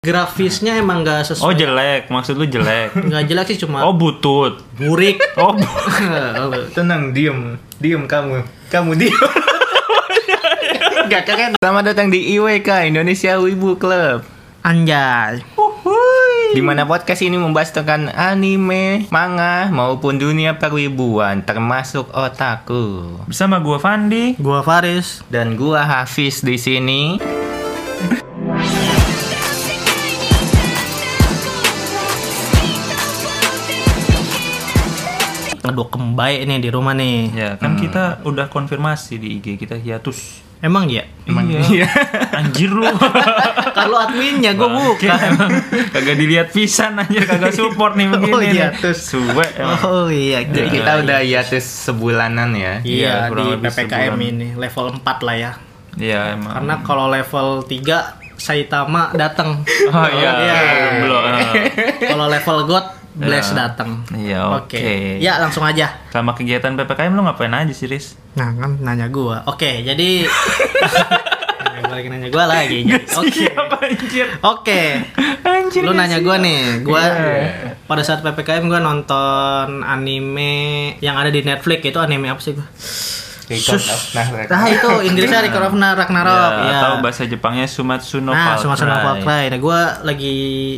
grafisnya emang nggak Oh sesuai jelek, maksud lu jelek. nggak jelek sih cuma Oh butut. burik Oh bu- Tenang, diem, diem kamu, kamu diem. Gak keren. Selamat datang di IWK Indonesia Wibu Club. anjay Di mana podcast ini membahas tentang anime, manga, maupun dunia perwibuan, termasuk otaku. bersama gua Fandi. gua Faris Dan gua Hafiz di sini. Ngedok kembali nih di rumah nih Ya kan kita udah konfirmasi di IG kita hiatus. emang ya Emang iya. Anjir lu. kalau adminnya bukan emang. kagak dilihat pisan anjir kagak support nih begini. Oh, nih. hiatus. Suwe emang. oh iya Jadi kita udah hiatus sebulanan ya. iya Iya, di ppkm sebulan. ini level 4 lah ya Iya emang. karena kalau level 3 Saitama datang Oh iya, belum belum. kalau level God Bless Ya. datang Iya, oke. ya langsung aja Selama kegiatan PPKM lu ngapain aja sih, Riz? Nah kan nanya gua. Oke, jadi nanya gua lagi nanya gua lagi. Oke. Oke. Anjir. Lu nanya gua nih, gua Iya. pada saat PPKM gua nonton anime yang ada di Netflix itu anime apa sih gua? Record Sus. of Ragnarok. Nah, itu Inggrisnya Record of Ragnarok. Ya, Ya. Atau bahasa Jepangnya Sumatsu no Nah, Valkyrie. sama Far Cry. Nah, gue lagi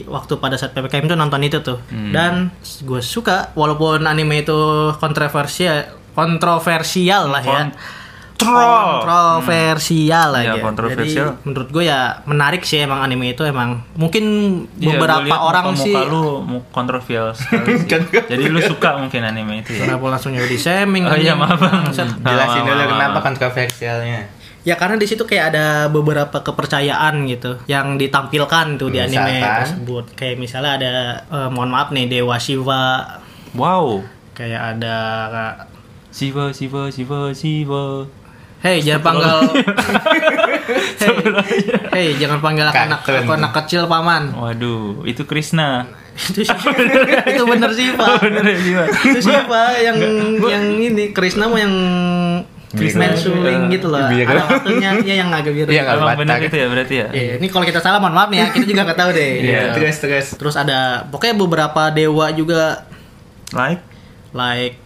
waktu pada saat PPKM itu nonton itu tuh. Hmm. Dan gue suka walaupun anime itu kontroversial kontroversial lah ya. Kontroversial lah Ya, ya. kontroversial. Jadi menurut gue ya menarik sih emang anime itu emang mungkin Iya, beberapa orang muka-muka sih lu kontroversial sekali sih. Jadi lu suka mungkin anime itu ya. kenapa langsung jadi shaming Oh iya, maaf, Bang. Jelasin dulu kenapa kontroversialnya. Ya karena di situ kayak ada beberapa kepercayaan gitu yang ditampilkan tuh di anime Misalkan? tersebut. Kayak misalnya ada eh, mohon maaf nih Dewa Shiva, Wow. kayak ada Siva, Siva, Siva, Siva. Hey jangan panggil hey, hey jangan panggil anak aku anak kecil paman. Waduh, itu Krishna. itu sih itu bener sih Pak. Bener ya, Siva? itu siapa yang yang ini Krisna mau yang Krisna suling gitu loh. Biru. Ada waktunya ya yang agak biru. Iya, nggak Emang Batak. bener itu ya berarti ya? Iya, ini kalau kita salah mohon maaf nih ya, kita juga nggak tahu deh. Iya. Terus terus. Terus ada pokoknya beberapa dewa juga Like? like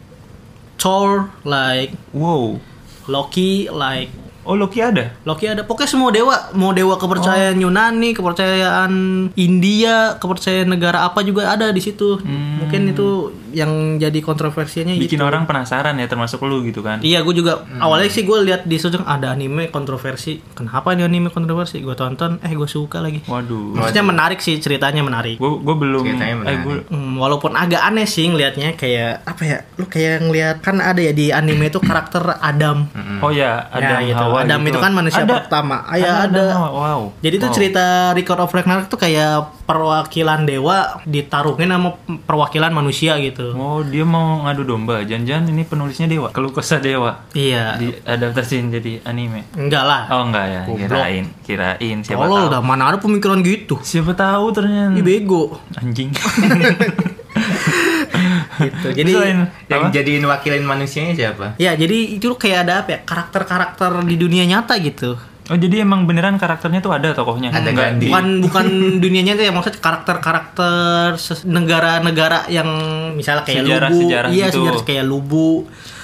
Thor, like Wow. Loki, like Oh, Loki ada? Loki ada pokoknya semua dewa, mau dewa kepercayaan Oh. Yunani, kepercayaan India, kepercayaan negara apa juga ada di situ. Hmm. Mungkin itu yang jadi kontroversinya Bikin itu. orang penasaran ya termasuk lu gitu kan? Iya, gue juga Hmm. awalnya sih gue lihat di sosial ada anime kontroversi. Kenapa ini anime kontroversi? Gue tonton, eh gue suka lagi. Waduh. Maksudnya menarik sih ceritanya menarik. Gue gue belum Ceritanya eh menarik. gue Hmm, walaupun agak aneh sih ngelihatnya kayak apa ya? Lu kayak ngelihat kan ada ya di anime itu karakter Adam. Oh ya, ada Ya, gitu. Hawa Adam gitu. itu kan manusia Ada. pertama. Ah, ya, ada. Hawa. Wow. Jadi tuh Wow. cerita Record of Ragnarok tuh kayak perwakilan dewa ditarungin sama perwakilan manusia gitu. Oh, dia mau ngadu domba. Jangan-jangan ini penulisnya Dewa. Keluh kesah Dewa. Iya. Diadaptasiin jadi anime. Enggak lah. Oh, enggak ya. Goblok. Kirain, kirain siapa Tolol tahu. dah, mana ada pemikiran gitu. Siapa tahu ternyata. Ih bego. Anjing. gitu. Jadi Selain Yang apa? jadiin wakilin manusianya siapa? ya jadi itu kayak ada apa ya? Karakter-karakter di dunia nyata gitu. Oh, jadi emang beneran karakternya tuh ada tokohnya. Ada Enggak Gandhi. Bukan bukan dunia nyata ya maksudnya karakter-karakter negara-negara yang misalnya kayak Lubu. Sejarah-sejarah Iya, gitu. sejarah kayak Lubu.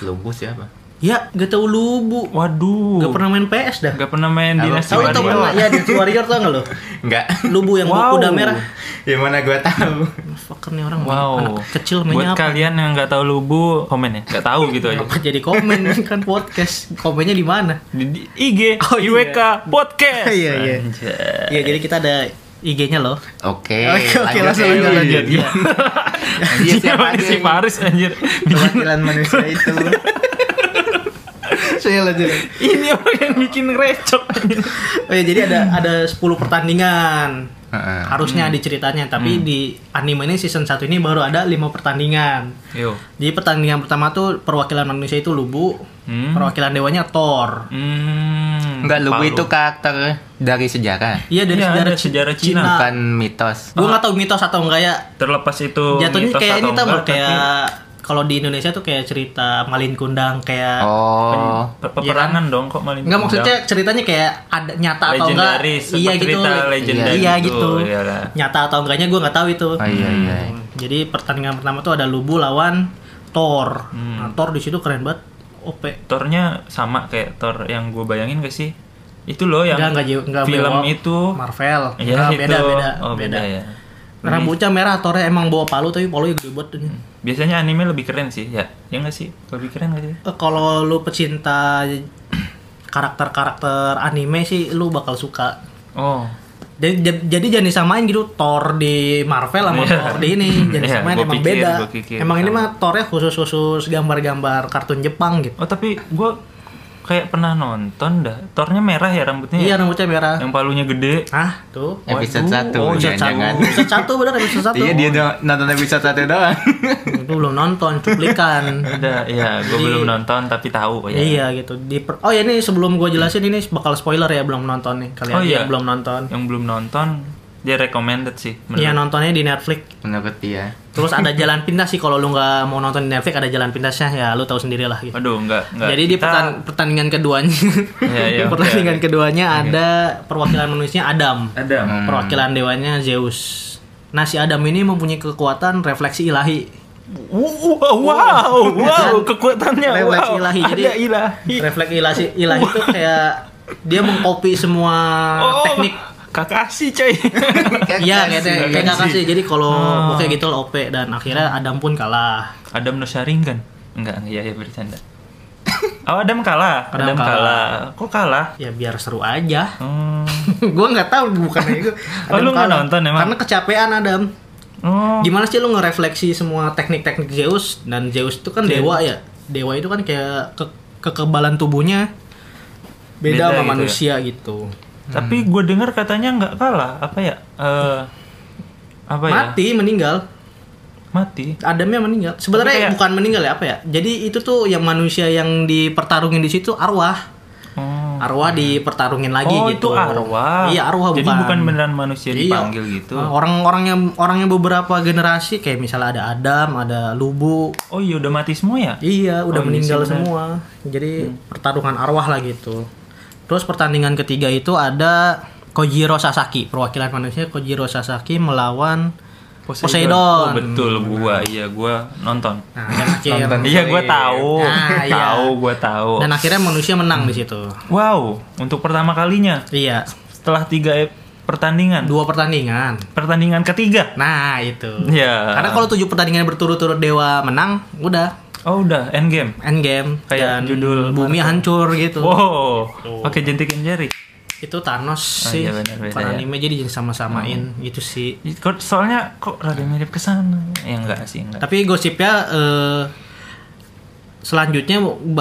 Lubu siapa? Ya, gak tahu Lubu. Waduh. Gak pernah main PS dah. Nggak pernah main Halo, Dinasti Tahu itu Warrior. pernah ya Dynasty Warrior tau gak lo? Enggak. Lubu yang Wow. kuda merah. ya mana gua tahu. Fucker nih orang Wow. anak kecil Buat mainnya apa? kalian yang nggak tahu Lubu, komen ya. Nggak tahu gitu aja. Apa jadi komen kan podcast? Komennya di mana? Di, di IG, Oh, iya. IWK Podcast. Iya, iya. Iya, jadi kita ada IG-nya loh. Oke. Oke, oke, langsung ya, lanjut, lanjut. Iya. Iya, siapa si Paris anjir. Perwakilan manusia itu. Saya lanjut. Ini orang yang bikin recok. Oh ya, jadi ada ada 10 pertandingan. Heeh. Harusnya di ceritanya, tapi di anime ini season 1 ini baru ada 5 pertandingan. Yo. Jadi pertandingan pertama tuh perwakilan manusia itu Lubu, Hmm. perwakilan dewanya Thor. Hmm. Enggak, Lubu Palu. itu karakter dari sejarah. Iya dari Iya, sejarah, sejarah Cina. Cina. Bukan mitos. Gue nggak tahu mitos atau enggak ya. terlepas itu Jatuhnya mitos kayak atau ini enggak, nggak? kayak kalau di Indonesia tuh kayak cerita Malin Kundang kayak Oh. Per- peperangan dong kok maling. Enggak maksudnya ceritanya kayak ada nyata atau enggak? Legendaris, Iya gitu. cerita legendaris Iya gitu, gitu. iyalah. Nyata atau enggaknya gue nggak tahu itu. Oh iya iya. Jadi pertandingan pertama tuh ada Lubu lawan Thor. Hmm. Nah, Thor di situ keren banget. OP. Thor-nya sama kayak Thor yang gue bayangin gak sih? Itu loh yang Enggak enggak enggak film itu. Marvel. Iya Enggak, itu. beda beda Oh, beda, ya. Rambutnya merah, Thornya emang bawa palu tapi palunya gede banget. Biasanya anime lebih keren sih, ya. Ya nggak sih? Lebih keren gak sih? Eh, kalau lu pecinta karakter-karakter anime sih lu bakal suka. Oh. Jadi, jadi jangan disamain gitu Thor di Marvel sama Iya. Thor di ini jangan Iya, disamain gua emang pikir, beda. gua pikir emang ini sama. mah Thornya khusus-khusus gambar-gambar kartun Jepang gitu. Oh, tapi gue kayak pernah nonton dah. Thornya merah ya rambutnya. Iya ya? rambutnya merah. Yang palunya gede. Ah tuh. Episode Waduh, 1 oh, Episode jangan. episode satu bener episode satu. Iya dia nonton episode 1 doang. Itu belum nonton cuplikan. Udah, iya, gue Jadi- belum nonton tapi tahu ya. Iya gitu. Di per- oh ya ini sebelum gue jelasin ini bakal spoiler ya belum nonton nih kalian Oh, iya. yang belum nonton. Yang belum nonton dia recommended sih. Iya nontonnya di Netflix. Menurut dia. Terus ada jalan pintas sih kalau lu nggak mau nonton di Netflix ada jalan pintasnya ya lu tahu sendiri lah gitu. Aduh, enggak, enggak. Jadi di pertan- pertandingan keduanya, Iya, iya, oke, pertandingan oke. keduanya ada perwakilan manusia Adam, Adam. Hmm. perwakilan dewanya Zeus. Nah si Adam ini mempunyai kekuatan refleksi ilahi. Wow, wow, wow, kekuatannya Refleksi wow. ilahi. Jadi Ada ilahi. refleksi ilahi, ilahi itu kayak dia mengcopy semua Oh, teknik. Kakashi coy. Iya kayak kayak kasih. Jadi kalau Oh. kayak gitu lah OP dan akhirnya Adam pun kalah. Adam no Sharingan. Enggak, iya ya bercanda. Oh, Adam kalah. Adam Adam, kalah. kalah. Kok kalah? Ya biar seru aja. Hmm. gue nggak tahu bukan itu. Oh, lu nggak nonton emang? Karena kecapean Adam. Oh. Gimana sih lu ngerefleksi semua teknik-teknik Zeus dan Zeus itu kan dewa ya. Dewa itu kan kayak ke kekebalan tubuhnya beda, Beda sama gitu ya? manusia Tapi gue dengar katanya nggak kalah. Apa ya? Eh apa ya? Mati meninggal. Mati. Adamnya meninggal. Sebenarnya kayak- bukan meninggal ya apa ya? Jadi itu tuh yang manusia yang dipertarungin di situ arwah. Oh. Arwah dipertarungin lagi oh, gitu. itu arwah. Iya, arwah Jadi bukan. bukan beneran manusia Iya. dipanggil gitu. Orang-orang yang orang yang beberapa generasi kayak misalnya ada Adam, ada Lubu, Oh iya udah mati semua ya? Iya, udah Oh, iya meninggal semua. Jadi pertarungan arwah lah gitu. Terus pertandingan ketiga itu ada Kojiro Sasaki, perwakilan manusia Kojiro Sasaki melawan Poseidon. Oh betul gua, iya gua nonton. Nah, dan akhir Nonton. Iya gua tahu. Nah, iya. Tahu gua tahu. dan akhirnya manusia menang di situ. Wow, untuk pertama kalinya Iya, setelah tiga e- pertandingan. dua pertandingan. Pertandingan ketiga. Nah, itu. Iya. Karena kalau tujuh pertandingan berturut-turut Dewa menang, udah Oh udah end game. end game Kayak dan judul bumi hancur gitu. Wow, pakai jentik jari. Itu Thanos Oh, sih. iya, benar, beda ya. Oh. anime jadi sama-samain gitu sih. Kok soalnya kok rada mirip ke sana. Ya enggak sih, enggak. Tapi gosipnya eh, selanjutnya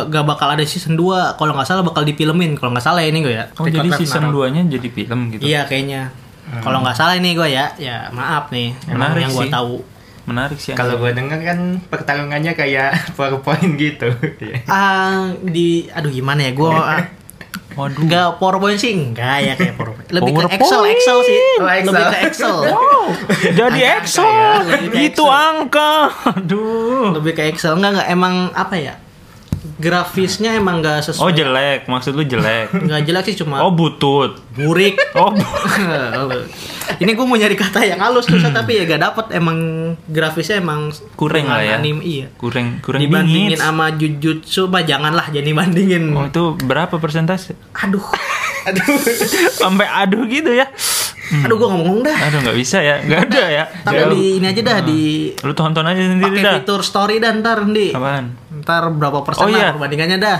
gak bakal ada season 2 kalau nggak salah bakal difilmin kalau nggak salah ini gue ya Oh jadi season 2-nya jadi film gitu. iya kayaknya kalau nggak salah ini gue ya ya maaf nih emang yang gue tahu Menarik sih. Kalau gue denger kan pertarungannya kayak PowerPoint gitu. Iya. ah di aduh gimana ya gue Waduh. nggak powerpoint sih enggak ya kayak powerpoint lebih ke PowerPoint. Excel Excel sih Oh, Excel. lebih ke Excel Wow, jadi Angka-angka Excel. ya, lebih ke Itu Excel. angka. Aduh. lebih ke Excel enggak enggak emang apa ya grafisnya emang nggak sesuai Oh jelek, maksud lu jelek. nggak jelek sih cuma Oh butut. burik Oh, bu- ini gue mau nyari kata yang halus tuh tapi ya gak dapet emang grafisnya emang Kurang lah ya. anime iya kurang kurang dibandingin bingit. sama Jujutsu mah janganlah jadi bandingin Oh itu berapa persentase? aduh Sampai aduh gitu ya? Aduh gue ngomong dah Aduh nggak bisa ya, nggak ada ya. tapi di ini aja dah di Lu tonton aja sendiri pakai dah. fitur story dan ntar di Apaan? ntar berapa persen Oh, lah iya. perbandingannya dah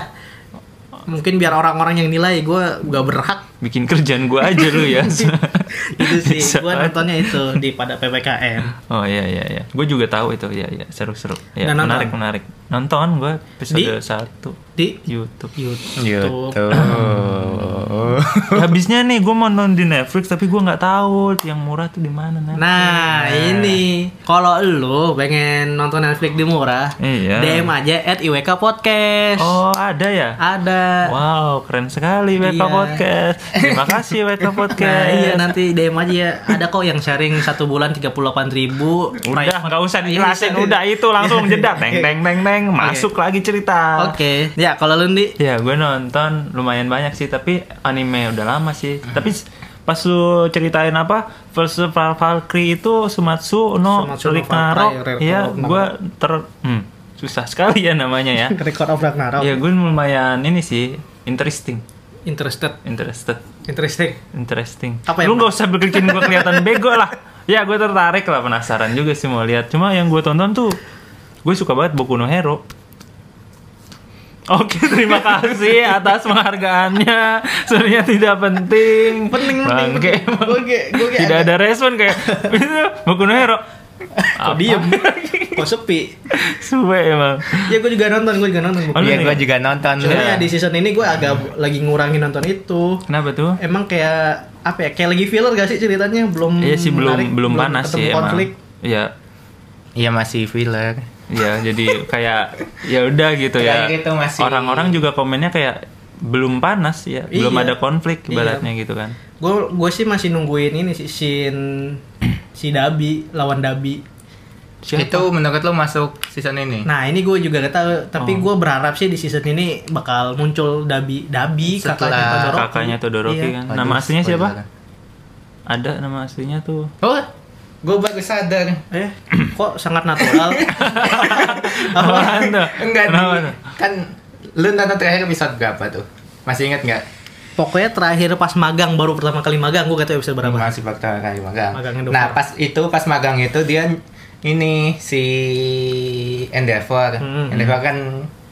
mungkin biar orang-orang yang nilai gue gak berhak Bikin kerjaan gua aja lu ya. itu sih gue nontonnya itu di pada ppkm Oh iya iya iya. Gue juga tahu itu. Iya iya, seru-seru. Ya, Dan nonton? menarik menarik. Nonton gue episode Di? 1 di YouTube. YouTube, YouTube. Habisnya nih gue mau nonton di Netflix tapi gue nggak tahu yang murah tuh di mana Netflix. Nah, ini kalau lu pengen nonton Netflix di murah, Iya. DM aja at IWK Podcast. Oh ada ya? Ada. Wow keren sekali WK Iya. Podcast. Terima kasih WK Podcast. Nah iya nanti DM aja ya. Ada kok yang sharing satu bulan 38 ribu. Udah nggak usah dijelasin, Iya. udah itu langsung jeda, teng teng teng teng, masuk lagi cerita. Oke. Ya kalau lu Ndi. Ya gue nonton lumayan banyak sih, tapi anime udah lama sih. Tapi s- pas lu ceritain apa First Valkyrie itu Sumatsu no Ragnarok, ya Ragnarok. gue ter hmm, susah sekali ya namanya ya. Record of Ragnarok. ya gue lumayan ini sih interesting, Interested. interested, Interesting. interesting. Apa lu nggak usah bikin gue kelihatan bego lah. Ya gue tertarik lah penasaran juga sih mau lihat. Cuma yang gue tonton tuh gue suka banget Boku no Hero. Oke, terima kasih atas penghargaannya. Sebenarnya tidak penting. Penting, penting, Bangke. ge- gua ge Tidak ada respon kayak itu Boku no Hero. Kok diem? Kok sepi? Suwe emang. Ya gue juga nonton, gue juga nonton. Oh, Iya, gue juga nonton. Cuma ya di season ini gue agak lagi ngurangin nonton itu. Kenapa tuh? Emang kayak apa ya? Kayak lagi filler gak sih ceritanya? Belum Iya sih belum menarik, belum panas sih emang. konflik. Iya. Iya masih filler. Ya, jadi kayak ya udah gitu ya. Kayak gitu masih- Orang-orang juga komennya kayak belum panas ya, belum Iya. ada konflik Iya. ibaratnya gitu kan. Gue gue sih masih nungguin ini sih scene si Dabi lawan Dabi. Siapa? Itu menurut lo masuk season ini? Nah ini gue juga gak tahu, tapi Oh. gue berharap sih di season ini bakal muncul Dabi, Dabi Setelah kakaknya Todoroki. kakaknya Todoroki Iya. kan. Waduh, Nama aslinya siapa? Ada nama aslinya tuh. Oh, gue baru sadar. Eh, kok sangat natural? Apaan tuh? Enggak Kenapa kan lu nonton terakhir episode berapa tuh? Masih inget nggak? Pokoknya terakhir pas magang baru pertama kali magang gue gak tahu episode berapa. Masih pertama kali magang. Nah pas itu pas magang itu dia ini si Endeavor. Hmm. Endeavor kan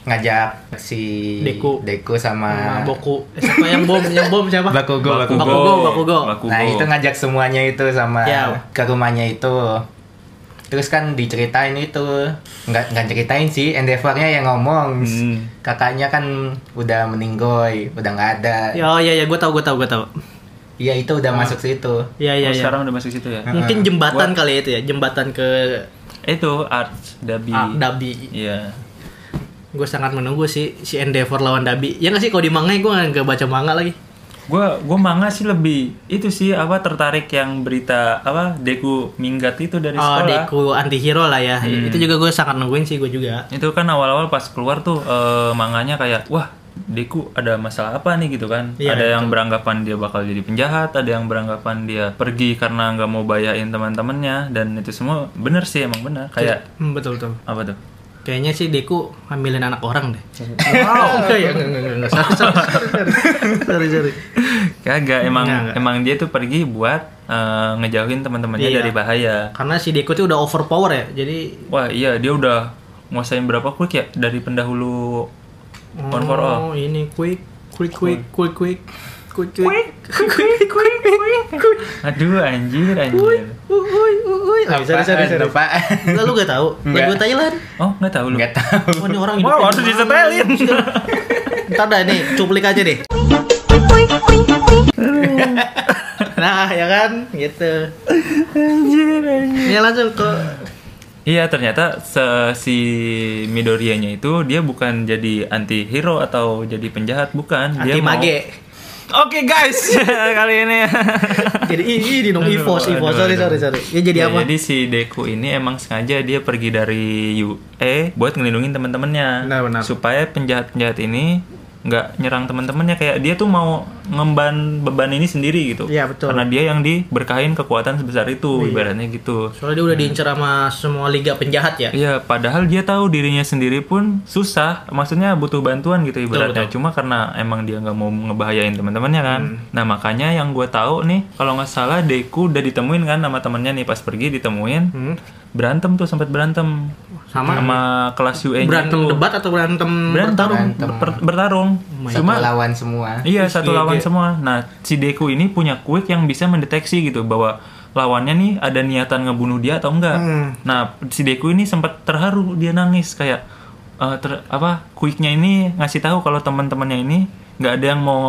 ngajak si Deku. Deku sama, Sama Boku. Eh, siapa yang bom? Yang bom siapa? Bakugo, Bakugo. Bakugo, Bakugo. Bakugo. Nah itu ngajak semuanya itu sama Ya. ke rumahnya itu. Terus kan diceritain itu nggak nggak ceritain sih Endeavornya yang ngomong Hmm. kakaknya kan udah meninggoy udah nggak ada. Ya, oh iya ya, gue tahu, gue tahu, gue tahu. Iya itu udah masuk situ. Iya iya Oh, iya. sekarang udah masuk situ ya. Mungkin jembatan kali ya itu ya, jembatan ke Itu Arts Dabi. ah, Dabi. Iya. Gue sangat menunggu sih si Endeavor lawan Dabi. Ya nggak sih kalau di manga gue nggak baca manga lagi. Gua gua manga sih lebih itu sih apa tertarik yang berita apa Deku minggat itu dari Oh, sekolah. Deku antihero lah ya. Itu juga gue sangat nungguin sih gue juga. Itu kan awal-awal pas keluar tuh eh, manganya kayak wah Deku ada masalah apa nih gitu kan? Iya, ada yang beranggapan dia bakal jadi penjahat, ada yang beranggapan dia pergi karena nggak mau bayain teman-temannya dan itu semua bener sih emang bener kayak Hmm, betul betul. apa tuh? Kayaknya sih Deku hamilin anak orang deh. Wow. Enggak ya, enggak enggak enggak. Sorry, sorry. Kagak emang Nggak, nggak. emang dia tuh pergi buat eh, ngejauhin teman-temannya Iya. dari bahaya. Karena si Deku tuh udah overpower ya. Jadi Wah iya dia udah nguasain berapa quick ya dari pendahulu One for all. Oh, ini quick, quick, quick, quick, quick, quick, Aduh anjir anjir. Uy, uy, sorry. Apaan? Lah, lu gak tahu? Lagu Thailand. Oh nggak tahu lu. Nggak tahu. Oh, ini orang Wah, hidupnya harus disetelin. Ntar dah nih, cuplik aja deh. Nah, ya kan? Gitu. Anjir anjir. Ya langsung ke Iya ternyata se- si Midoriyanya itu dia bukan jadi anti hero atau jadi penjahat bukan dia anti mau- Oke guys kali ini. Jadi ini dong Aduh, Evos, Evos. aduh, Sorry, aduh. sorry, sorry. Ya jadi Ya, apa? Jadi si Deku ini emang sengaja dia pergi dari UE buat ngelindungin teman-temannya Benar, benar. supaya penjahat-penjahat ini nggak nyerang teman-temannya kayak dia tuh mau ngemban beban ini sendiri gitu. Iya, betul. Karena dia yang diberkahin kekuatan sebesar itu ibaratnya gitu. Soalnya dia udah diincar sama semua liga penjahat ya. Iya, padahal dia tahu dirinya sendiri pun susah, maksudnya butuh bantuan gitu ibaratnya. betul. Cuma karena emang dia nggak mau ngebahayain teman-temannya kan. Hmm. Nah makanya yang gue tahu nih, kalau nggak salah Deku udah ditemuin kan sama temennya nih pas pergi ditemuin, Hmm. berantem tuh sempat berantem Sama kelas UE berantem debat atau berantem, berantem bertarung? Berantem. ber- bertarung. Satu Cuma lawan semua. Iya satu lawan semua. Nah si Deku ini punya quick yang bisa mendeteksi gitu bahwa lawannya nih ada niatan ngebunuh dia atau enggak. Hmm. Nah si Deku ini sempat terharu dia nangis kayak eh, ter, apa quicknya ini ngasih tahu kalau teman-temannya ini nggak ada yang mau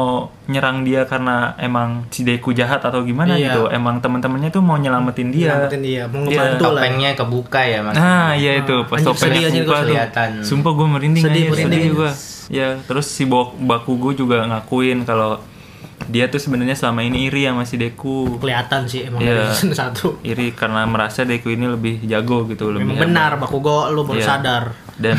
nyerang dia karena emang si Deku jahat atau gimana Iya. gitu. Emang teman-temannya tuh mau nyelamatin dia. Nyelamatin dia, mau Iya. ngebantu lah. Topengnya kebuka ya mas. Nah, iya itu pas Anjir, topengnya sedih anjir, buka gua tuh. kelihatan. Sumpah gue merinding Sedih, anjir, merinding. sedih gue. Ya, terus si Bok- Bakugo juga ngakuin kalau dia tuh sebenarnya selama ini iri sama si Deku. kelihatan sih emang Iya. dari season satu Iri karena merasa Deku ini lebih jago gitu, lebih memang benar Bakugo lu baru Iya. sadar Dan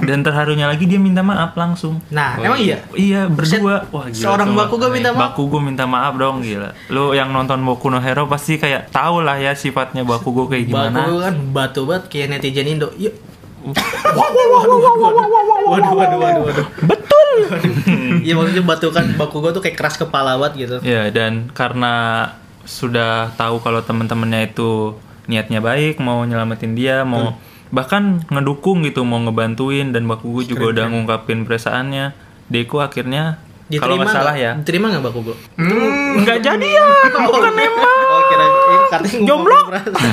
dan terharunya lagi dia minta maaf langsung. nah emang iya Iya berdua. Wah gila. seorang tuh. Bakugo minta maaf? Bakugo minta maaf dong gila. Lu yang nonton Boku no Hero pasti kayak tau lah ya sifatnya Bakugo kayak gimana. Bakugo kan batu banget kayak netizen Indo yuk waduh waduh waduh waduh betul. Iya maksudnya batu kan Bakugo tuh kayak keras kepala banget gitu. Ya dan karena sudah tahu kalau teman-temannya itu niatnya baik, mau nyelamatin dia, mau bahkan ngedukung gitu, mau ngebantuin dan Bakugo juga udah ngungkapin perasaannya. Deku akhirnya kalau nggak salah ya. Diterima nggak Bakugo nggak jadi ya bukan emang oh kira ini katanya jomblo.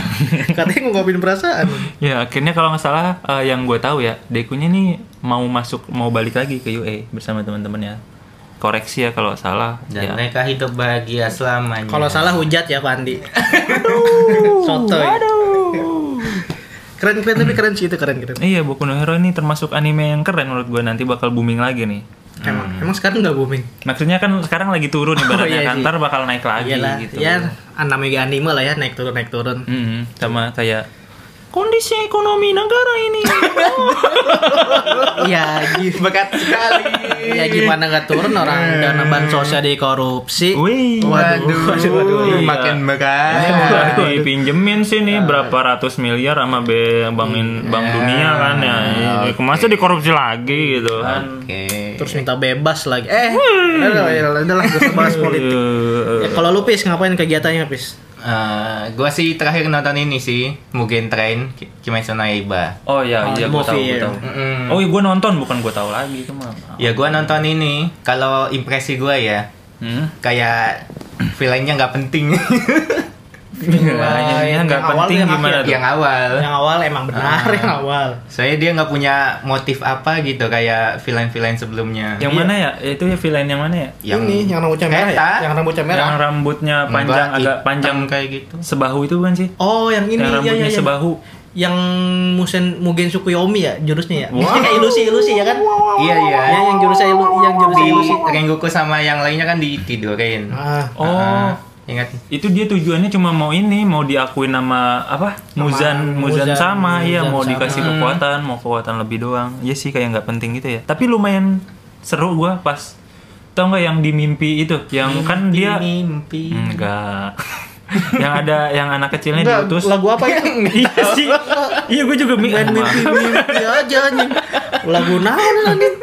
katanya ngungkapin perasaan. Ya akhirnya kalau nggak salah eh, yang gue tahu ya Dekunya nih mau masuk mau balik lagi ke UA bersama teman-temannya koreksi ya kalau salah Dan ya. mereka hidup bahagia selamanya. kalau salah hujat ya Pak Andi sotoy. keren keren tapi keren sih itu keren keren. Iya Boku no Hero ini termasuk anime yang keren menurut gue nanti bakal booming lagi nih emang emang sekarang nggak booming? Maksudnya kan sekarang lagi turun ibaratnya iya kan ntar bakal naik lagi Iyalah, gitu. Ya namanya anime lah ya naik turun naik turun. Mm, sama kayak kondisi ekonomi negara ini. Ya gitu berat sekali. ya gimana nggak turun orang? Dana bansosnya dikorupsi. Wih, Waduh, waduh, waduh, iya. makin berat. Udah dipinjemin sih nih berapa ratus miliar sama B Bank In- Bank Dunia kan ya. Ini Masa dikorupsi lagi gitu kan. Oke. terus minta bebas lagi. Eh udah udah udah lah gak bahas politik. Eh, ya, kalau lu pis ngapain kegiatannya pis Eh, gua sih terakhir nonton ini sih Mugen Train Ki- Kimetsu no Yaiba. Oh iya Oh, iya gue tahu gue ya. tahu. Mm-mm. Oh iya gue nonton bukan gue tahu lagi itu mah. Ya gua nonton ini. Kalau impresi gua ya Hmm? kayak villainnya nggak penting. Villainnya yang nggak awal penting yang gimana akhir. tuh? yang awal. yang awal emang benar yang awal Soalnya dia nggak punya motif apa gitu kayak villain-villain sebelumnya. Yang mana ya? Itu ya villain yang mana ya? Yang ini yang rambutnya merah ya yang rambutnya merah Yang rambutnya panjang Enggak, agak hitam panjang kayak gitu. sebahu itu bukan sih? oh yang ini yang ya, rambutnya ya, ya. sebahu. yang Musen Mugen Tsukuyomi ya jurusnya ya Wow. kayak ilusi ilusi ya kan Iya iya. ya yang jurusnya ilu yang jurusnya di ilusi Rengoku sama yang lainnya kan ditidurin. ah Oh. Ah, ingat. itu dia tujuannya cuma mau ini mau diakuin nama apa? Muzan Muzan Muzan- sama iya mau sama. dikasih kekuatan mau kekuatan lebih doang. Ya sih kayak nggak penting gitu ya. Tapi lumayan seru gua pas tau nggak yang di mimpi itu? Yang kan dia mimpi. enggak. Yang ada yang anak kecilnya Enggak, diutus. lagu apa ya iya sih. Iya gue juga mi- main mimpi mimpi aja anjing. Lagu naon anjing?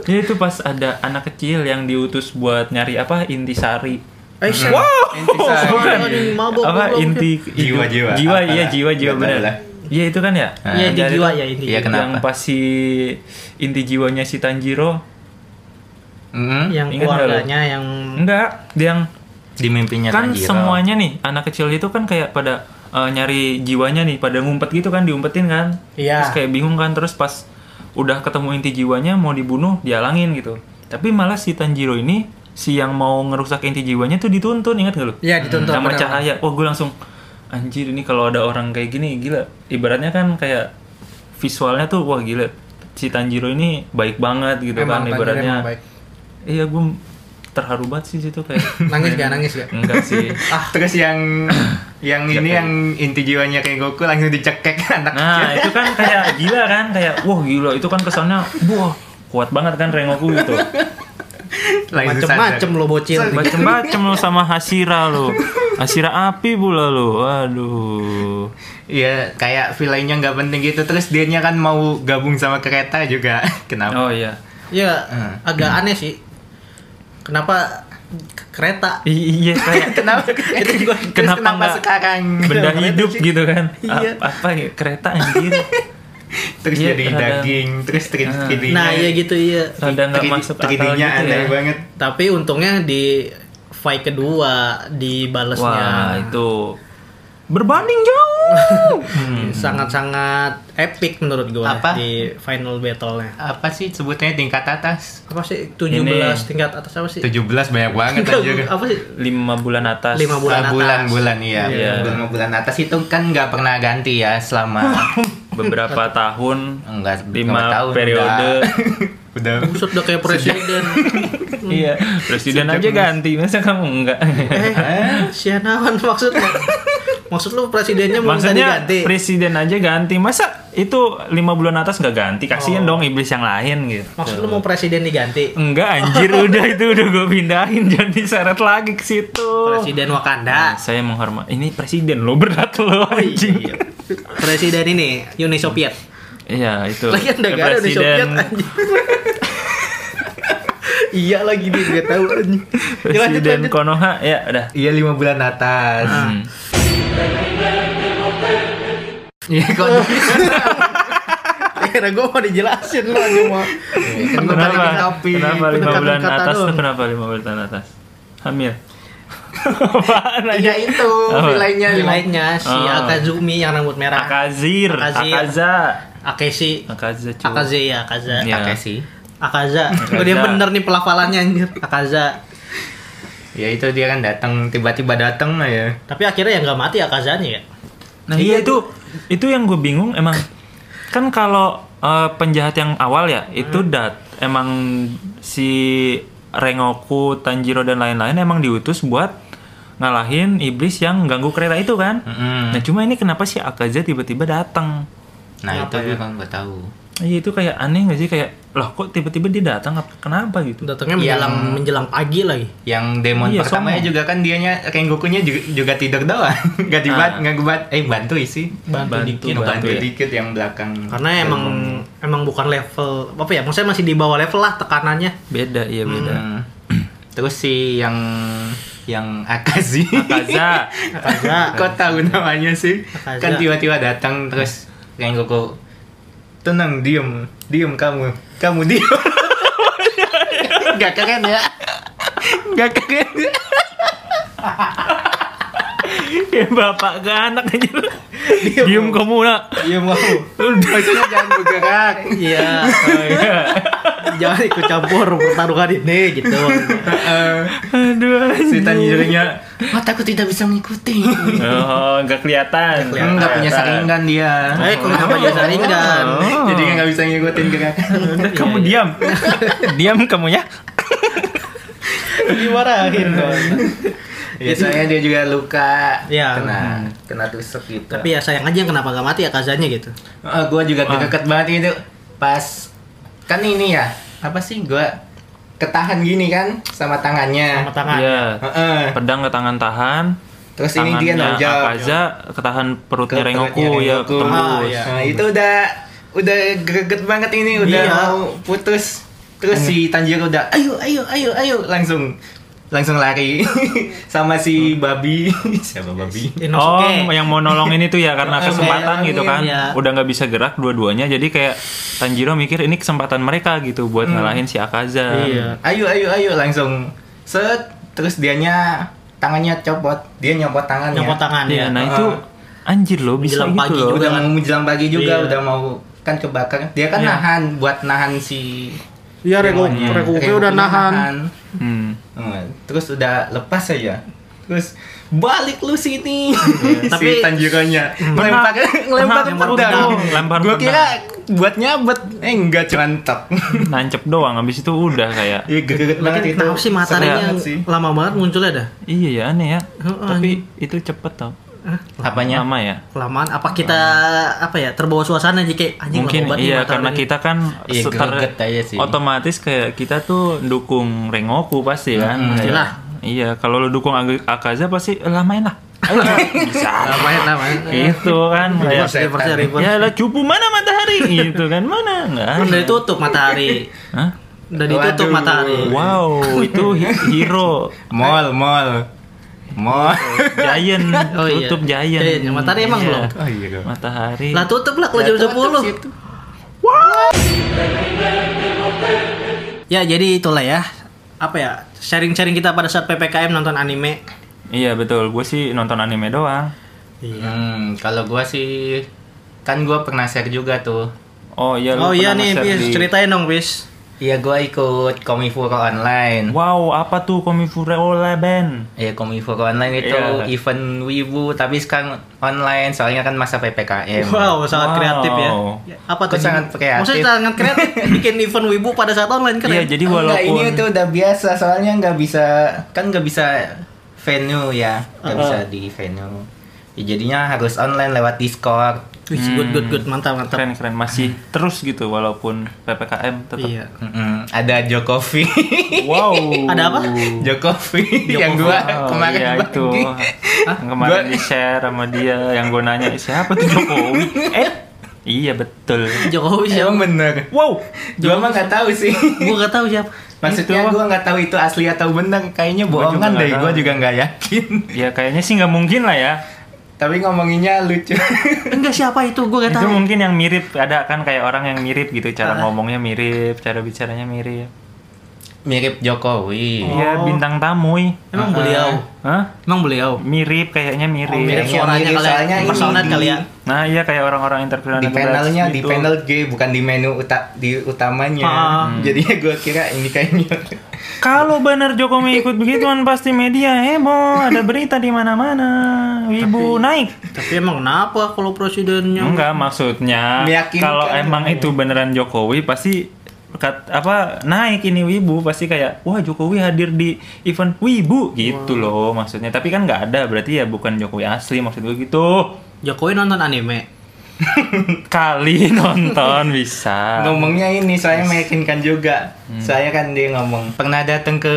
Ya itu pas ada anak kecil yang diutus buat nyari apa intisari Hmm. wow mabok apa inti Jiwa, jiwa. jiwa iya jiwa jiwa Nggak benar lah. iya itu kan ya Ah. iya di Jadi jiwa ya inti Iya, kenapa? yang pas si inti jiwanya si Tanjiro Mm-mm. yang Ingat keluarganya yang enggak dia yang Di mimpinya kan Tanjiro. semuanya nih anak kecil itu kan kayak pada eh, nyari jiwanya nih pada ngumpet gitu kan diumpetin kan Iya. terus kayak bingung kan terus pas udah ketemu inti jiwanya mau dibunuh dihalangin gitu tapi malah si Tanjiro ini si yang mau ngerusak inti jiwanya tuh dituntun ingat gak lu? Iya dituntut sama cahaya. wah gue langsung anjir ini kalau ada orang kayak gini gila. Ibaratnya kan kayak visualnya tuh wah gila si Tanjiro ini baik banget gitu Emang, kan ibaratnya. emang baik. iya gue terharu banget sih situ kayak nangis gak nangis gak enggak sih. Terus yang yang ini yang inti jiwanya kayak Goku langsung dicekek anak nah itu kan kayak gila kan kayak wah gila. Itu kan kesannya wah kuat banget kan Rengoku gitu macem-macem lo bocil macem-macem lo sama Hashira lo Hashira api pula lo aduh Iya, kayak villainnya nggak penting gitu. Terus dianya kan mau gabung sama kereta juga. Kenapa? oh iya Iya Hmm. agak aneh sih kenapa kereta I- iya kayak Kenapa? Itu gua- kenapa kenapa sekarang? benda hidup gitu kan Iya. A- apa ya kereta anjir Terus Iya, jadi rada- daging, terus tri Ah. 3D-nya. nah iya gitu iya rada nggak masuk akal gitu aneh ya banget. tapi untungnya di fight kedua di wah balesnya itu berbanding jauh sangat-sangat epic menurut gua Apa? di final battle-nya Apa sih sebutnya tingkat atas? apa sih 17 Ini. tingkat atas apa sih 17 banyak banget aja. apa sih lima bulan atas Lima bulan Ah, atas. bulan-bulan iya. Iya. Bulan bulan atas itu kan nggak pernah ganti ya selama beberapa tahun enggak Lima tahun periode. udah, udah. Buset udah kayak presiden. Iya, presiden aja ganti, masa kamu enggak? eh, sianawan maksud lo? Maksud lu presidennya mau Maksudnya diganti? presiden aja ganti, masa itu lima bulan atas nggak ganti? Kasihan Oh. dong iblis yang lain gitu. Maksud lu mau presiden diganti? Enggak anjir udah itu udah gue pindahin jangan diseret lagi ke situ. Presiden Nah, Wakanda. saya menghormati ini presiden lo berat lo anjing. Iya. Presiden ini Uni Soviet. Iya itu. Lagian negara Uni Soviet anjing. iya lagi nih gak tahu anjing. Ya, lanjut, Presiden lanjut. Konoha ya udah. Iya lima bulan atas. Hmm. Iya kok. Kira gue mau dijelasin mau. Kan gua Kenapa? Kenapa lima bulan atas tuh kenapa lima bulan atas? Hamil. Iya itu nilainya lima. Lainnya si Oh. Akazumi yang rambut merah. Akazir, Akazir. Akaza, Akeshi. Akaza. Akaze ya, Akaza. Iya. Kakek sih. Akaza. Akaza. Gue dia bener nih pelafalannya anjir. Akaza. Ya itu dia kan datang tiba-tiba datang lah ya. Tapi akhirnya ya nggak mati Akazanya ya. Nah iya itu itu yang gue bingung emang kan kalau eh, penjahat yang awal ya itu Hmm. dat emang si Rengoku, Tanjiro dan lain-lain emang diutus buat ngalahin iblis yang ganggu kereta itu kan. Mm-mm. Nah cuma ini kenapa sih Akaza tiba-tiba datang? Nah Kenapa itu ya? gue kan nggak tahu. Iya itu kayak aneh gak sih kayak loh kok tiba-tiba dia datang Ap- kenapa gitu? Datangnya Yang- menjelang menjelang pagi lagi. Yang demon Iya, pertamanya sombong. juga kan dianya Rengokunya juga, juga tidur doang. Gak dibat, Ah. nggak gebat. Eh bantu isi. Bantu, Bantu, dikit. Bantu, ya. dikit yang belakang. Karena emang emang bukan level apa ya? Maksudnya masih di bawah level lah tekanannya. Beda iya beda. Hmm. Terus si yang yang Akazi. Akaza. Akaza. Kok tahu namanya sih? Akaza. Kan tiba-tiba datang terus Rengoku tenang diem diem kamu kamu diem Gak keren ya Gak keren ya Kayak bapak ke anak aja. Diem kamu nak. Diem kamu Maksudnya jangan bergerak Iya. Oh, iya. Jangan ikut campur pertarungan ini gitu. Aduh. Si. Tanjiro-nya Mataku tidak bisa mengikuti Oh, nggak kelihatan. Enggak punya saringan dia Eh, kalau kenapa jadi saringan? Oh. Jadi nggak bisa ngikutin gerakan Udah kamu diam. diam kamu ya. Dimarahin dong. Biasanya dia juga luka Iya. Kena Kena tusuk gitu Tapi ya sayang aja kenapa nggak mati Akazanya gitu. Oh, gue juga deket banget itu pas kan ini ya apa sih gue ketahan gini kan sama tangannya. Sama tangan. Iya. Heeh. Pedang ke tangan tahan. Terus ini dia nonjok Akaza ketahan perutnya Ke Rengoku ya ketembus. Ah, iya. Nah, itu udah udah greget banget ini udah Iya. mau putus. Terus si Tanjiro udah ayo ayo ayo ayo langsung langsung lari sama si babi siapa babi Oh, yang mau nolongin itu ya karena kesempatan bayangin, gitu kan. iya. Udah nggak bisa gerak dua-duanya jadi kayak Tanjiro mikir ini kesempatan mereka gitu buat ngalahin si Akaza. Iya. ayo ayo ayo langsung set terus dianya tangannya copot dia nyopot tangannya Nyopot tangan Iya, ya. nah Ah. itu anjir loh bisa Menjelang gitu pagi loh. juga. udah kan? mau menjelang pagi juga Iya. udah mau kan kebakar dia kan Iya. nahan buat nahan si Iya, Regoku udah nahan. Hmm. Hmm, terus udah lepas aja terus balik lu sini Tapi- si Tanjiro-nya ngelempar ngelempar Lempar pedang. Lempar gua kira buat nyabet eh enggak cuma tek Nancep doang habis itu udah kayak Iya geget banget itu. kenapa sih matanya lama banget munculnya dah? iya ya aneh ya. Tapi itu cepet tau. Apanya? Lama ya. Kelamaan apa kita apa ya terbawa suasana aja kayak anjing Mungkin lama iya karena ini. kita kan Iya, aja sih. otomatis kayak kita tuh dukung Rengoku pasti kan. Pastilah. Iya, kalau lu dukung Ag- Akaza pasti "Eh, lah main lah. Ayo, bisa. lamain lamain. Gitu kan reverse. ya lah cupu mana matahari gitu kan mana enggak Kan udah ditutup matahari. Hah? Udah ditutup Waduh. matahari. wow itu hero Mall, mall. Mall. giant Oh iya. tutup giant Giant, yang matahari emang Iya. belum? Oh iya. Matahari Lah tutup lah kalau jam 10. situ. Ya jadi itulah ya. Apa ya? Sharing-sharing kita pada saat PPKM nonton anime. iya betul gue sih nonton anime doang Iya. Hmm, kalau gua sih kan gua pernah share juga tuh. oh iya lu Oh iya nih, Pis, di- ceritain dong, Pis. Iya gua ikut Komifuro online. Wow, apa tuh Komifure Band? Ya Komifuro online itu Iya. event wibu tapi sekarang online soalnya kan masa PPKM. Wow, sangat Wow. kreatif ya. Ya, Apa tuh? Sangat kreatif? Maksudnya sangat kreatif bikin event wibu pada saat online keren. Iya, jadi Enggak, walaupun ini tuh udah biasa soalnya nggak bisa kan nggak bisa venue ya, nggak Uh-uh. bisa di venue. Ya, jadinya harus online lewat Discord. Wih, good good good mantap mantap. keren keren masih terus gitu walaupun PPKM tetap. Iya. Mm-mm, Ada Jokowi. Wow. Ada apa? Jokowi yang gua Oh, kemarin iya, bagi. itu yang kemarin Gua- di share sama dia yang gue nanya siapa tuh Jokowi eh iya betul Jokowi siapa? Emang bener. wow Gua mah nggak tahu sih. Gua gak tahu siapa. Maksudnya Itu. gua nggak tahu itu asli atau bener. Kayaknya Gua bohongan deh. Gua tahu. juga nggak yakin. ya kayaknya sih nggak mungkin lah ya Tapi ngomonginnya lucu. Enggak siapa itu, gua gak itu tahu. mungkin yang mirip ada kan kayak orang yang mirip gitu cara Ah. ngomongnya mirip cara bicaranya mirip Mirip Jokowi. iya Oh. bintang tamu. Emang Ah. beliau. Hah? Emang beliau. mirip kayaknya mirip, Oh, mirip Kayaknya suaranya mirip, ya. soalnya Impersonate di- kali ya. nah iya kayak orang-orang interview di panelnya di gitu. panel G bukan di menu uta, di utamanya Ah. jadinya gue kira ini kayaknya Kalau benar Jokowi ikut begituan pasti media heboh, ada berita di mana-mana. Wibu naik. Tapi emang kenapa kalau presidennya Enggak, maksudnya kalau emang itu beneran Jokowi pasti kat, apa naik ini Wibu pasti kayak wah Jokowi hadir di event Wibu gitu loh maksudnya. Tapi kan nggak ada berarti ya bukan Jokowi asli maksud gue gitu. Jokowi nonton anime? Kali nonton bisa. ngomongnya ini saya meyakinkan juga Hmm. saya kan dia ngomong pernah datang ke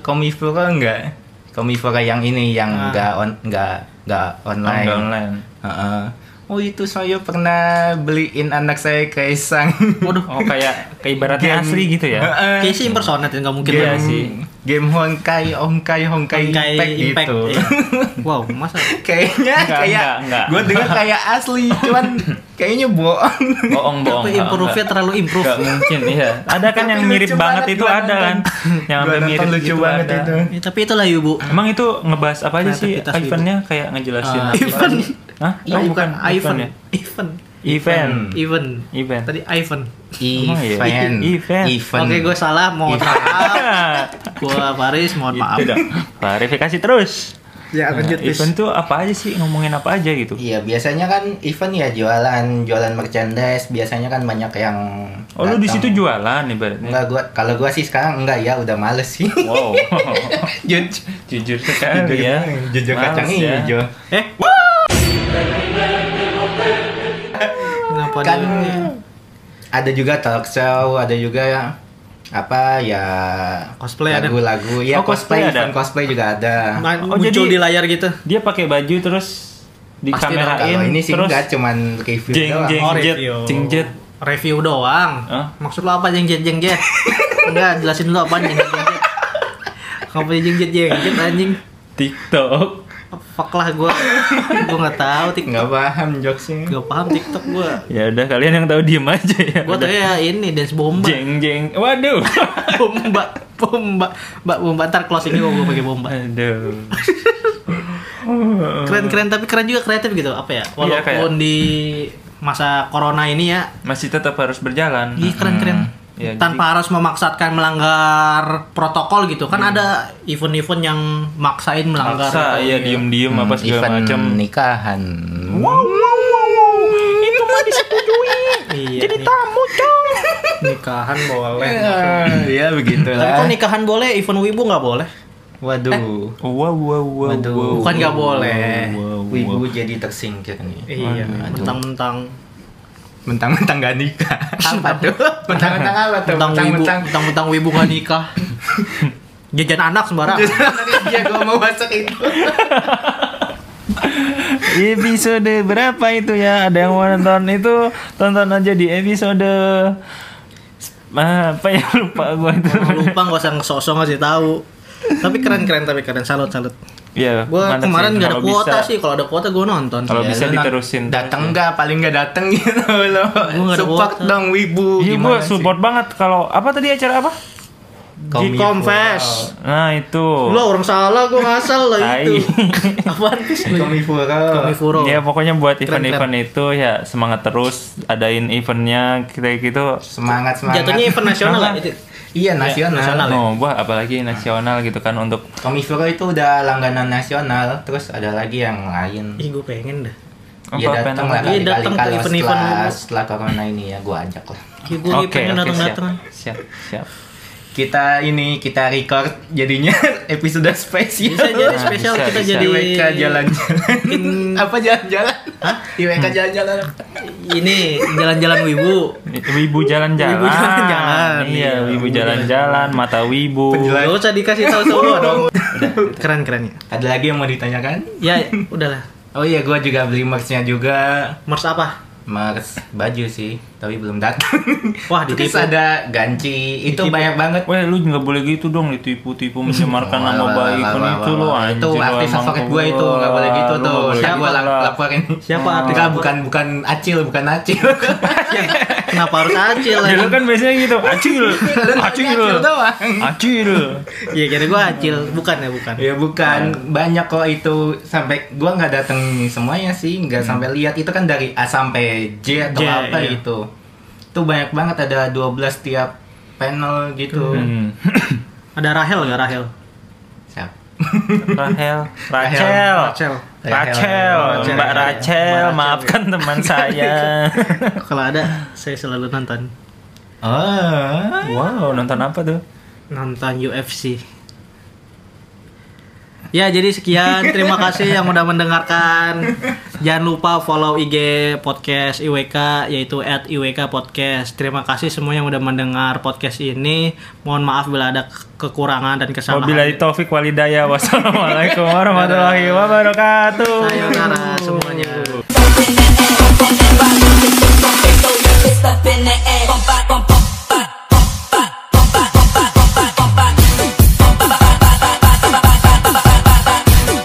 Komifura enggak Komifura yang ini yang Ah. enggak on enggak enggak online, Online. online. Heeh. Oh itu saya pernah beliin anak saya kaisang Waduh, Oh kayak kayak ibaratnya Game. asli gitu ya. Heeh. kayaknya sih impersonate ya, nggak mungkin Iya beneran. sih. game Honkai Honkai Honkai, Honkai Impact, Impact, gitu iya. Wow, masa? kayaknya Enggak, kayak enggak, enggak. gue dengar kayak asli cuman kayaknya bohong Bohong-bohong. Tapi improve-nya terlalu improve. Gak mungkin, iya. Ada kan Tapi yang mirip banget banget, itu ada kan. Yang nonton mirip lucu gitu banget ada. itu. Ya, tapi itulah Yubu. Emang itu ngebahas apa aja sih eventnya kayak ngejelasin apa event. Hah? Iya, Oh, bukan bukan Ivan. ya? Event. Event. Event. Event. Tadi Ivan. Iya? event Event. event Oke, gue salah. Mohon maaf. Gue Faris, mohon maaf. Itu dong. Verifikasi terus. Ya, Nah, lanjut, Bis. event tuh apa aja sih? Ngomongin apa aja gitu? Iya biasanya kan event ya jualan jualan merchandise biasanya kan banyak yang Oh, lu di situ jualan ibaratnya. enggak gua kalau gua sih sekarang enggak ya udah males sih Wow. jujur Jujur sekali ya. jujur kacang ya. hijau Eh, kan dia? ada juga talk show ada juga yang apa ya Cosplay ada? lagu-lagu ya Oh, cosplay ada? cosplay juga ada Oh, muncul jadi- di layar gitu. Dia pakai baju terus Pasti dong, dikamerain kalau ini sih terus enggak cuman review jeng doang jeng Oh, jet review. jeng jet Review doang. Hah? Maksud lo apa jeng jet jeng jet? Enggak, jelasin dulu apa jeng jet jeng jet. Kamu jeng jet jeng jet anjing. TikTok Fuck lah gue. Gue nggak tahu TikTok. nggak paham jokesnya Gak paham TikTok gue. ya udah kalian yang tahu diem aja ya Gue tau ya ini dance bomba. jeng jeng waduh bomba, bomba, mbak bomba. Ntar closing gue gue pakai bomba. aduh Keren keren tapi keren juga kreatif gitu. Apa ya? Iya, Walaupun di masa corona ini ya, masih tetap harus berjalan Iya keren keren. Ya, Tanpa harus memaksakan melanggar protokol gitu kan ada event-event yang maksain melanggar. maksa ya diem diem apa Hmm, segala event macam nikahan itu mah disetujui Iya, jadi nih. tamu cong nikahan boleh. ya Tapi begitulah kok nikahan boleh, event wibu nggak boleh? waduh wow wow wow Waduh. wow, Bukan nggak wow, boleh. wow, wow. Wibu jadi tersingkir nih Iya, Aduh. mentang-mentang mentang-mentang gak nikah. Apa tuh? Mentang-mentang apa tuh? Mentang-mentang mentang-mentang. wibu nggak nikah. Jajan anak sembarang. iya gue mau masuk itu. Episode berapa itu ya? Ada yang mau nonton itu tonton aja di episode apa ya? Lupa gua itu. Lupa nggak usah ngesosok ngasih tahu. Tapi keren-keren tapi keren. Salut salut. Ya Gue mantap kemarin sih. nggak ada Kalau kuota bisa- sih. Kalau ada kuota gue nonton. Kalau bisa lu diterusin ya. nggak paling nggak datang gitu loh ada support kuota. dong wibu Iya Gimana gue sih? support banget kalau apa tadi acara apa? G-Confess. Nah itu. Lo orang salah, gue ngasal lah itu. Apaan sih? Komifuro. Komifuro. Ya pokoknya buat event-event itu ya semangat terus adain eventnya kita gitu. Semangat semangat. Jatuhnya event nasional lah itu. Iya nasional. nasional. ya? Oh, wah apalagi nasional gitu kan untuk Komifuro itu udah langganan nasional. Terus ada lagi yang lain. Ih, gue pengen dah. Iya datang lah Iya, kali datang ke event-event setelah, corona ini ya gue ajak lah. Gue Oke, pengen oke, siap. datang-datang. Siap, siap. Kita ini kita record jadinya episode spesial. Bisa jadi Nah, spesial bisa, kita bisa. jadi IWK jalan-jalan. Apa jalan-jalan? Hah? IWK jalan-jalan. ini jalan-jalan wibu. Wibu jalan-jalan. Wibu jalan-jalan, Iya, iya. wibu jalan-jalan, mata wibu. Gak usah dikasih tahu semua dong. Keren keren ya. Ada lagi yang mau ditanyakan? Ya, udahlah. Oh iya, gue juga beli merch-nya juga. Mers apa? Merch baju sih, tapi belum datang. Wah, Terus ditipu. ada ganci, itu Ditipu. banyak banget. Weh, lu nggak boleh gitu dong ditipu-tipu mencemarkan nama Wah, baik wah, kan wah, itu wah, lu wah. anjing. Itu artis favorit gue itu, nggak boleh gitu tuh. Saya gue gitu laporin. Siapa artis? Bukan bukan Acil, bukan Acil. Kenapa harus acil Ya lu lagi? kan biasanya gitu, acil, acil, Acil acil. Iya, kira gua acil, bukan ya, bukan. Ya bukan, banyak kok itu sampai gua nggak dateng semuanya sih, nggak sampai lihat itu kan dari A sampai J atau J, apa iya. itu. Itu banyak banget ada 12 tiap panel gitu. Hmm. Ada Rahel nggak Rahel? Siap. Rahel, Rachel, Rachel. Rachel, Rachel. Mbak Rachel, Mbak Rachel, maafkan teman saya. Kalau ada, saya selalu nonton. Oh. Wow, nonton apa tuh? Nonton UFC. Ya jadi sekian terima kasih yang udah mendengarkan. Jangan lupa follow IG podcast IWK yaitu at IWK podcast. Terima kasih semua yang udah mendengar podcast ini. Mohon maaf bila ada kekurangan dan kesalahan. Wabillahi taufik walidaya. Wassalamualaikum warahmatullahi wabarakatuh. Sayonara semuanya.